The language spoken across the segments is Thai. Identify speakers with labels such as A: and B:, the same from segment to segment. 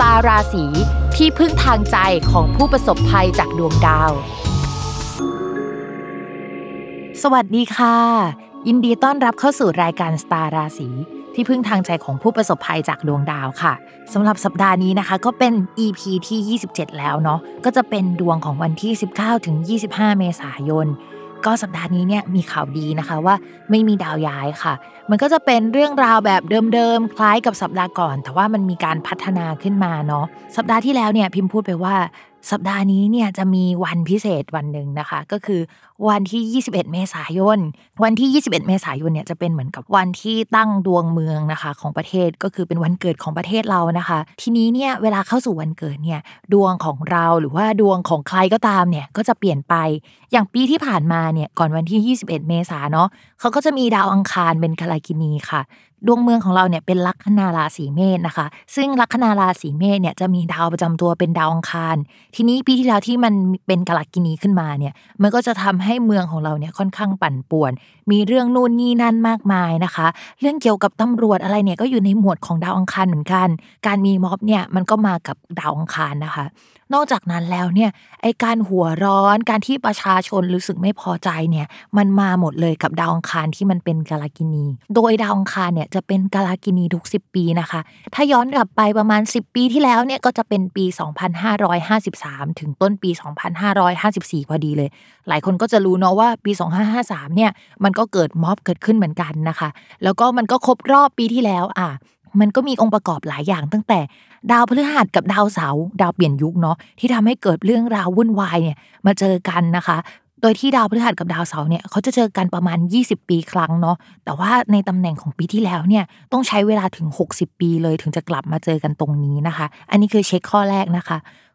A: ตาราศีที่พึ่งทางใจของผู้ประสบภัยจากดวงดาว สวัสดีค่ะ ยินดีต้อนรับเข้าสู่รายการสตาราศีที่พึ่งทางใจของผู้ประสบภัยจากดวงดาวค่ะสำหรับสัปดาห์นี้นะคะ ก็เป็น EP ที่ 27 แล้วเนาะก็จะเป็นดวงของวันที่ 19ถึง25 เมษายน ก็สัปดาห์นี้เนี่ยมีข่าวดีนะคะว่าไม่มีดาวย้ายค่ะ มันก็จะเป็นเรื่องราวแบบเดิมๆ คล้ายกับสัปดาห์ก่อน แต่ว่ามันมีการพัฒนาขึ้นมาเนาะสัปดาห์ที่แล้วเนี่ยพิมพ์พูดไปว่า สัปดาห์นี้เนี่ยจะมีวันพิเศษวันหนึ่งนะคะ ก็คือวันที่ 21 เมษายน วันที่ 21 เมษายนเนี่ยจะเป็นเหมือนกับวันที่ตั้งดวงเมืองนะคะของประเทศก็คือเป็นวันเกิดของประเทศเรานะคะ ทีนี้เนี่ยเวลาเข้าสู่วันเกิดเนี่ยดวงของเราหรือว่าดวงของใครก็ตามเนี่ยก็จะเปลี่ยนไป อย่างปีที่ผ่านมาเนี่ยก่อนวันที่ 21 เมษาเนาะเขาก็จะมีดาวอังคารเป็นกาลกินีค่ะ ดวงเมืองของเราเนี่ยเป็นลัคนาราศีเมษนะคะ ซึ่งลัคนาราศีเมษเนี่ยจะมีดาวประจำตัวเป็นดาวอังคาร ทีนี้ปีที่แล้วที่มันเป็นกาลกินีขึ้นมาเนี่ย มันก็จะทำให้เมืองของเราเนี่ยค่อนข้างปั่นป่วน มีเรื่องนู่นนี่นั่นมากมายนะคะ เรื่องเกี่ยวกับตำรวจอะไรเนี่ยก็อยู่ในหมวดของดาวอังคารเหมือนกัน การมีม็อบเนี่ยมันก็มากับดาวอังคารนะคะ นอกจากนั้นแล้วเนี่ยไอการหัวร้อนการที่ประชาชนรู้สึกไม่พอใจเนี่ยมันมาหมดเลยกับดาวอังคารที่มันเป็นกาลกินี โดยดาวอังคารเนี่ยจะเป็นกาลกินีทุก 10 ปีนะคะ ถ้าย้อนกลับไปประมาณ 10 ปีที่แล้วเนี่ยก็จะเป็นปี 2553 ถึงต้นปี 2554 พอดีเลย หลายคนก็จะรู้เนาะว่าปี 2553 เนี่ยมันก็เกิดม็อบเกิดขึ้นเหมือนกันนะคะ แล้วก็มันก็ครบรอบปีที่แล้วอะมันก็มีองค์ประกอบหลายอย่างตั้งแต่ดาวพฤหัสกับดาวเสาร์ดาวเปลี่ยนยุคเนาะที่ทำให้เกิดเรื่องราววุ่นวายเนี่ยมาเจอกันนะคะ โดยที่ดาวพฤหัสกับดาวเสาร์เนี่ยเขาจะเจอกันประมาณ 20 ปีครั้งเนาะแต่ว่าในตำแหน่งของปีที่แล้วเนี่ยต้องใช้เวลาถึง 60 ปีเลยถึงจะกลับมาเจอกันตรงนี้นะคะ อันนี้คือเช็คข้อแรกนะคะ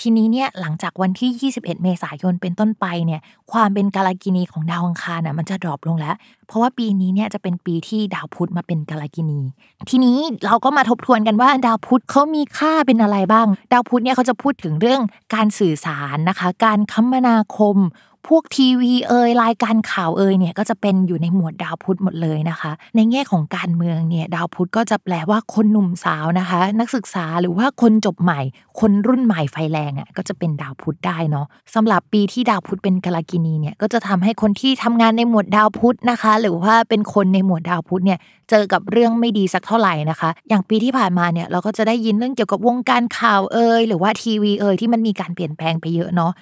A: ทีนี้เนี่ยหลังจากวันที่ 21 เมษายนเป็นต้นไปเนี่ยความเป็นกาลกินีของดาวอังคารน่ะมันจะดรอปลงแล้ว เพราะว่าปีนี้เนี่ยจะเป็นปีที่ดาวพุธมาเป็นกาลกินี ทีนี้เราก็มาทบทวนกันว่าดาวพุธเขามีค่าเป็นอะไรบ้าง ดาวพุธเนี่ยเขาจะพูดถึงเรื่องการสื่อสารนะคะ การคมนาคม พวกทีวีเอ่ยรายการข่าวเอ่ยเนี่ยก็จะเป็นอยู่ในหมวดดาวพุธหมดเลยนะคะ ในแง่ของการเมืองเนี่ยดาวพุธก็จะแปลว่าคนหนุ่มสาวนะคะ นักศึกษาหรือว่าคนจบใหม่ คนรุ่นใหม่ไฟแรงอะก็จะเป็นดาวพุธได้เนาะสำหรับปีที่ดาวพุธเป็นกาลกินีเนี่ยก็จะทำให้คนที่ทำงานในหมวดดาวพุธนะคะ หรือว่าเป็นคนในหมวดดาวพุธเนี่ยเจอกับเรื่องไม่ดีสักเท่าไหร่นะคะ อย่างปีที่ผ่านมาเนี่ยเราก็จะได้ยินเรื่องเกี่ยวกับวงการข่าวเอ่ยหรือว่าทีวีเอ่ยที่มันมีการเปลี่ยนแปลงไปเยอะเนาะ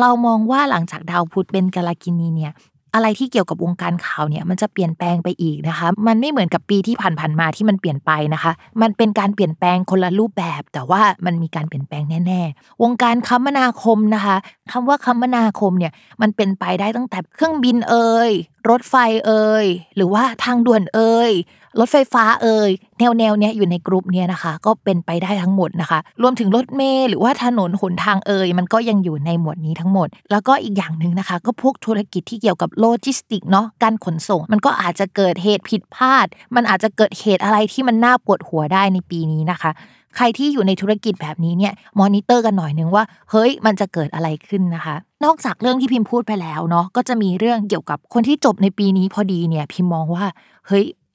A: เรามองว่าหลังจากดาวพุธเป็นกาลกินีเนี่ยอะไรที่เกี่ยวกับวงการข่าวเนี่ยมันจะเปลี่ยนแปลงไปอีกนะคะ มันไม่เหมือนกับปีที่ผ่านๆมาที่มันเปลี่ยนไปนะคะ มันเป็นการเปลี่ยนแปลงคนละรูปแบบ แต่ว่ามันมีการเปลี่ยนแปลงแน่ๆ วงการคมนาคมนะคะคำว่าคมนาคมเนี่ยมันเป็นไปได้ตั้งแต่เครื่องบินเอ่ยรถไฟเอ่ยหรือว่าทางด่วนเอ่ย รถไฟฟ้าเอ่ยแนวแนวเนี้ยอยู่ในกลุ่มเนี้ยนะคะ ก็เป็นไปได้ทั้งหมดนะคะ รวมถึงรถเมล์หรือว่าถนนหนทางเอ่ยมันก็ยังอยู่ในหมวดนี้ทั้งหมด แล้วก็อีกอย่างหนึ่งนะคะ ก็พวกธุรกิจที่เกี่ยวกับโลจิสติกเนาะการขนส่ง มันก็อาจจะเกิดเหตุผิดพลาด มันอาจจะเกิดเหตุอะไรที่มันน่าปวดหัวได้ในปีนี้นะคะใครที่อยู่ในธุรกิจแบบนี้เนี่ยมอนิเตอร์กันหน่อยนึงว่า เฮ้ยมันจะเกิดอะไรขึ้นนะคะ นอกจากเรื่องที่พิมพ์พูดไปแล้วเนาะก็จะมีเรื่องเกี่ยวกับคนที่จบในปีนี้พอดีเนี่ยพิมมองว่าเฮ้ย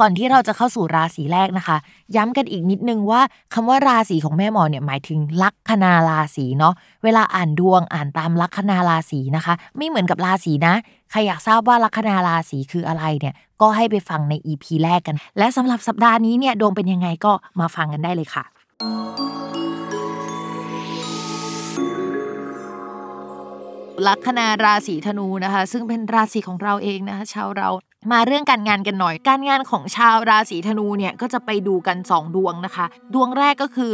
A: ก่อนที่เราจะเข้าสู่ราศีแรกนะคะ ย้ำกันอีกนิดนึงว่าคำว่าราศีของแม่หมอเนี่ยหมายถึงลัคนาราศีเนาะเวลาอ่านดวงอ่านตามลัคนาราศีนะคะ ไม่เหมือนกับราศีนะใครอยากทราบว่าลัคนาราศีคืออะไรเนี่ยก็ให้ไปฟังใน EP แรกกัน และสำหรับสัปดาห์นี้เนี่ยดวงเป็นยังไงก็มาฟังกันได้เลยค่ะลัคนาราศีธนูนะคะ ซึ่งเป็นราศีของเราเองนะคะชาวเรา มาเรื่องการงานกันหน่อย การงานของชาวราศีธนูเนี่ยก็จะไปดูกัน 2 ดวงนะคะ ดวงแรกก็คือ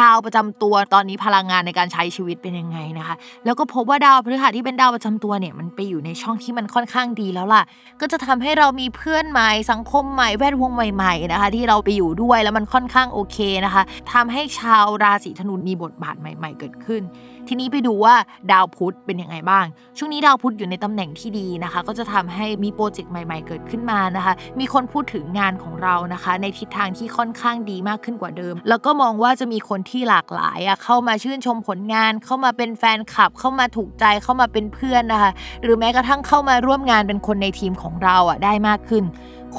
A: ดาวประจำตัวตอนนี้พลังงานในการใช้ชีวิตเป็นยังไงนะคะ แล้วก็พบว่าดาวพฤหัสที่เป็นดาวประจำตัวเนี่ยมันไปอยู่ในช่องที่มันค่อนข้างดีแล้วล่ะ ก็จะทำให้เรามีเพื่อนใหม่สังคมใหม่แวดวงใหม่ๆนะคะ ที่เราไปอยู่ด้วยแล้วมันค่อนข้างโอเคนะคะทำให้ชาวราศีธนูมีบทบาทใหม่ ๆ เกิดขึ้น ทีนี้ไปดูว่าดาวพุธเป็นยังไงบ้าง ช่วงนี้ดาวพุธอยู่ในตำแหน่งที่ดีนะคะ ก็จะทำให้มีโปรเจกต์ใหม่ ๆ เกิดขึ้นมานะคะ มีคนพูดถึงงานของเรานะคะ ในทิศทางที่ค่อนข้างดีมากขึ้นกว่าเดิม แล้วก็มองว่าจะมีคนที่หลากหลายอะเข้ามาชื่นชมผลงาน เข้ามาเป็นแฟนคลับ เข้ามาถูกใจเข้ามาเป็นเพื่อนนะคะ หรือแม้กระทั่งเข้ามาร่วมงานเป็นคนในทีมของเราอะได้มากขึ้น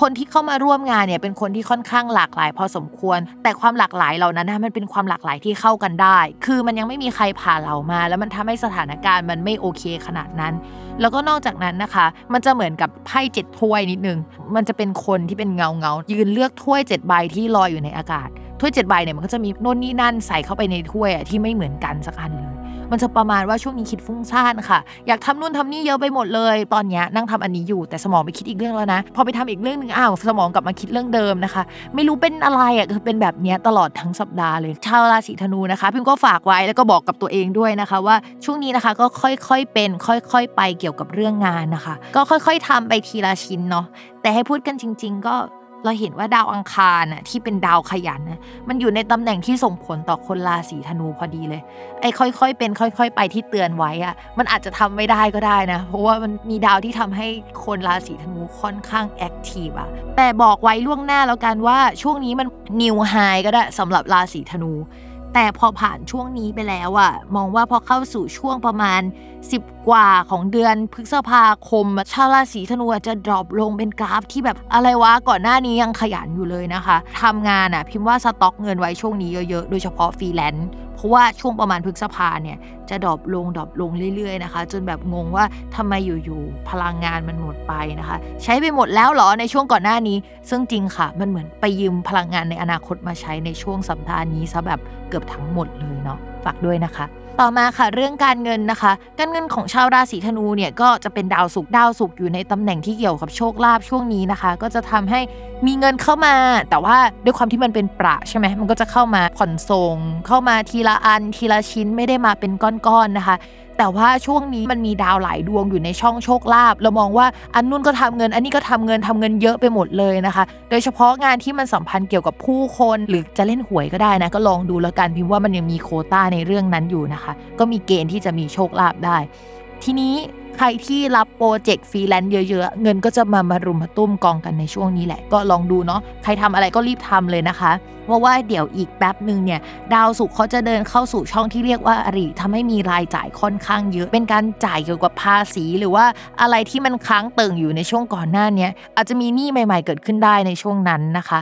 A: คนที่เข้ามาร่วมงานเนี่ยเป็นคนที่ค่อนข้างหลากหลาย พอสมควร แต่ความหลากหลายเหล่านั้นนะมันเป็นความหลากหลายที่เข้ากันได้ คือมันยังไม่มีใครผ่าเรามา แล้วมันทำให้สถานการณ์มันไม่โอเคขนาดนั้น แล้วก็นอกจากนั้นนะคะ มันจะเหมือนกับไพ่เจ็ดถ้วยนิดนึง มันจะเป็นคนที่เป็นเงาเงายืนเลือกถ้วยเจ็ดใบที่ลอยอยู่ในอากาศ ถ้วยเจ็ดใบเนี่ยมันก็จะมีโน่นนี่นั่นใส่เข้าไปในถ้วยอะที่ไม่เหมือนกันสักอันเลยมันจะประมาณว่าช่วงนี้คิดฟุ้งซ่านค่ะ อยากทำนู่นทำนี่เยอะไปหมดเลย ตอนนี้นั่งทำอันนี้อยู่แต่สมองไปคิดอีกเรื่องแล้วนะ พอไปทำอีกเรื่องหนึ่งอ้าวสมองกลับมาคิดเรื่องเดิมนะคะ ไม่รู้เป็นอะไรอะคือเป็นแบบนี้ตลอดทั้งสัปดาห์เลยชาวราศีธนูนะคะพิมก็ฝากไว้แล้วก็บอกกับตัวเองด้วยนะคะ ว่าช่วงนี้นะคะก็ค่อยๆเป็น ค่อยๆไปเกี่ยวกับเรื่องงานนะคะ ก็ค่อย ๆทำไปทีละชิ้นเนาะแต่ให้พูดกันจริง ๆ ก็ เราเห็นว่าดาวอังคารน่ะที่เป็นดาวขยันนะมันอยู่ในตำแหน่งที่ส่งผลต่อคนราศีธนูพอดีเลย ไอ้ค่อยๆ เป็นค่อย ๆ ไปที่เตือนไว้อะมันอาจจะทำไม่ได้ก็ได้นะ เพราะว่ามันมีดาวที่ทำให้คนราศีธนูค่อนข้าง active อะแต่บอกไว้ล่วงหน้าแล้วกันว่าช่วงนี้มัน new high ก็ได้สำหรับราศีธนู แต่พอผ่านช่วงนี้ไปแล้วอะมองว่าพอเข้าสู่ช่วงประมาณ 10 กว่าของเดือนพฤษภาคม ชาวราศีธนูจะ drop ลงเป็นกราฟที่แบบอะไรวะก่อนหน้านี้ยังขยันอยู่เลยนะคะทำงานอะพิมพ์ว่าสต็อกเงินไว้ช่วงนี้เยอะๆ โดยเฉพาะฟรีแลนซ์ ราะว่าช่วงประมาณพฤษภาเนี่ยจะ drop ลง drop ลงเรื่อยๆนะคะ จนแบบงงว่าทำไมอยู่ๆพลังงานมันหมดไปนะคะ ใช้ไปหมดแล้วหรอในช่วงก่อนหน้านี้ ซึ่งจริงค่ะ มันเหมือนไปยืมพลังงานในอนาคตมาใช้ในช่วงสัปดาห์นี้ซะแบบเกือบทั้งหมดเลยเนาะฝากด้วยนะคะ ต่อมาค่ะเรื่องการเงินนะคะ การเงินของชาวราศีธนูเนี่ยก็จะเป็นดาวศุกร์ดาวศุกร์อยู่ในตำแหน่งที่เกี่ยวกับโชคลาภช่วงนี้นะคะ ก็จะทำให้มีเงินเข้ามา แต่ว่าด้วยความที่มันเป็นประใช่ไหมมันก็จะเข้ามาผ่อนส่งเข้ามาทีละอันทีละชิ้นไม่ได้มาเป็นก้อนๆนะคะแต่ว่าช่วงนี้มันมีดาวหลายดวงอยู่ในช่องโชคลาภเรามองว่าอันนู้นก็ทำเงิน อันนี้ก็ทำเงินทำเงินเยอะไปหมดเลยนะคะ โดยเฉพาะงานที่มันสัมพันธ์เกี่ยวกับผู้คนหรือจะเล่นหวยก็ได้นะ ก็ลองดูแล้วกันพิมพ์ว่ามันยังมีโควตาในเรื่องนั้นอยู่นะคะ ก็มีเกณฑ์ที่จะมีโชคลาภได้ ทีนี้ใครที่รับโปรเจกต์ฟรีแลนซ์เยอะๆ เงินก็จะมามารุมมาตุ้มกองกันในช่วงนี้แหละ ก็ลองดูเนาะใครทำอะไรก็รีบทำเลยนะคะ เพราะว่าเดี๋ยวอีกแป๊บหนึ่งเนี่ย ดาวสุขเขาจะเดินเข้าสู่ช่องที่เรียกว่าอริทำให้มีรายจ่ายค่อนข้างเยอะ เป็นการจ่ายเกี่ยวกับภาษีหรือว่าอะไรที่มันค้างเติ่งอยู่ในช่วงก่อนหน้านี้อาจจะมีหนี้ใหม่ ๆ เกิดขึ้นได้ในช่วงนั้นนะคะ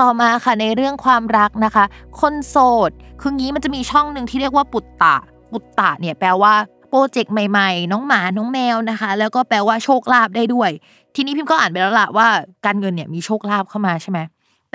A: ต่อมาค่ะในเรื่องความรักนะคะ คนโสดคืองี้มันจะมีช่องหนึ่งที่เรียกว่าปุตตะปุตตะเนี่ยแปลว่า ปรเจกต์ใหม่ๆ น้องหมา น้องแมวนะคะ แล้วก็แปลว่าโชคลาภได้ด้วย ทีนี้พิมพ์ก็อ่านไปแล้วล่ะว่าการเงินเนี่ยมีโชคลาภเข้ามาใช่ไหม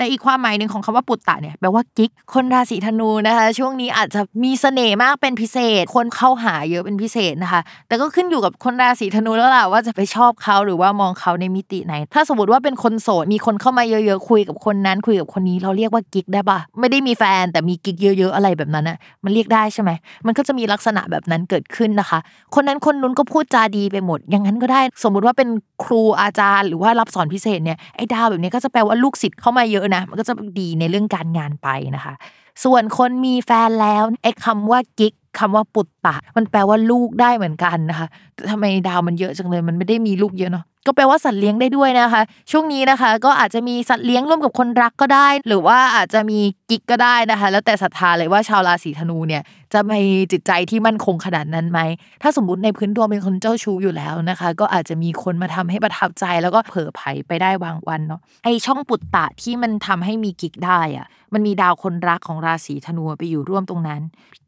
A: แต่อีกความหมายหนึ่งของคำว่าปุตตะเนี่ยแปลว่ากิ๊กคนราศีธนูนะคะ ช่วงนี้อาจจะมีเสน่ห์มากเป็นพิเศษ คนเข้าหาเยอะเป็นพิเศษนะคะ แต่ก็ขึ้นอยู่กับคนราศีธนูแล้วล่ะว่าจะไปชอบเขาหรือว่ามองเขาในมิติไหน ถ้าสมมติว่าเป็นคนโสดมีคนเข้ามาเยอะๆคุยกับคนนั้น คุยกับคนนี้เราเรียกว่ากิ๊กได้ปะไม่ได้มีแฟนแต่มีกิ๊กเยอะ ๆ อะไรแบบนั้นอะมันเรียกได้ใช่ไหมมันก็จะมีลักษณะแบบนั้นเกิดขึ้นนะคะ คนนั้นคนนู้นก็พูดจาดีไปหมด อย่างนั้นก็ได้ สมมุติว่าเป็นครูอาจารย์ หรือว่ารับสอนพิเศษเนี่ยไอ้ดาวแบบนี้ก็จะแปลว่าลูกศิษย์เข้ามาเยอะนะ มันก็จะดีในเรื่องการงานไปนะคะ ส่วนคนมีแฟนแล้วไอ้คำว่ากิ๊กคำว่าปุตตะ มันแปลว่าลูกได้เหมือนกันนะคะแต่ทำไมดาวมันเยอะจังเลย มันไม่ได้มีลูกเยอะเนาะ ก็แปลว่าสัตว์เลี้ยงได้ด้วยนะคะ ช่วงนี้นะคะ ก็อาจจะมีสัตว์เลี้ยงร่วมกับคนรักก็ได้ หรือว่าอาจจะมีกิ๊กก็ได้นะคะ แล้วแต่ศรัทธาเลยว่าชาวราศีธนูเนี่ยจะมีจิตใจที่มั่นคงขนาดนั้นไหม ถ้าสมมติในพื้นดวงเป็นคนเจ้าชู้อยู่แล้วนะคะ ก็อาจจะมีคนมาทำให้ประทับใจแล้วก็เผลอไผไปได้บางวันเนาะไอช่องปุตตะที่มันทำให้มีกิ๊กได้อะมันมีดาวคนรักของราศีธนูไปอยู่ร่วมตรงนั้น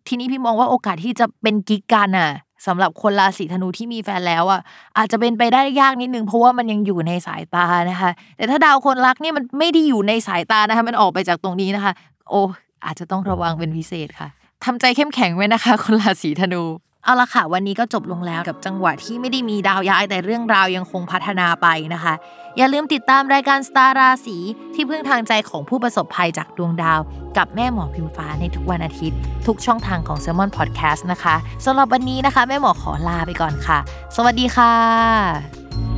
A: ทีนี้พี่มองว่าโอกาสที่จะเป็นกิ๊กกันอะ สำหรับคนราศีธนูที่มีแฟนแล้วอะอาจจะเป็นไปได้ยากนิดนึงเพราะว่ามันยังอยู่ในสายตานะคะ แต่ถ้าดาวคนรักนี่มันไม่ได้อยู่ในสายตานะคะ มันออกไปจากตรงนี้นะคะ โอ้อาจจะต้องระวังเป็นพิเศษค่ะทำใจเข้มแข็งไว้นะคะ คนราศีธนู เอาละค่ะ วันนี้ก็จบลงแล้วกับจังหวะที่ไม่ได้มีดาวย้ายแต่เรื่องราวยังคงพัฒนาไปนะคะ อย่าลืมติดตามรายการสตาร์ราศีที่พึ่งทางใจของผู้ประสบภัยจากดวงดาว กับแม่หมอพิมฟ้าในทุกวันอาทิตย์ ทุกช่องทางของ s ซ l m o n Podcast นะคะสำหรับวันนี้นะคะ แม่หมอขอลาไปก่อนค่ะ สวัสดีค่ะ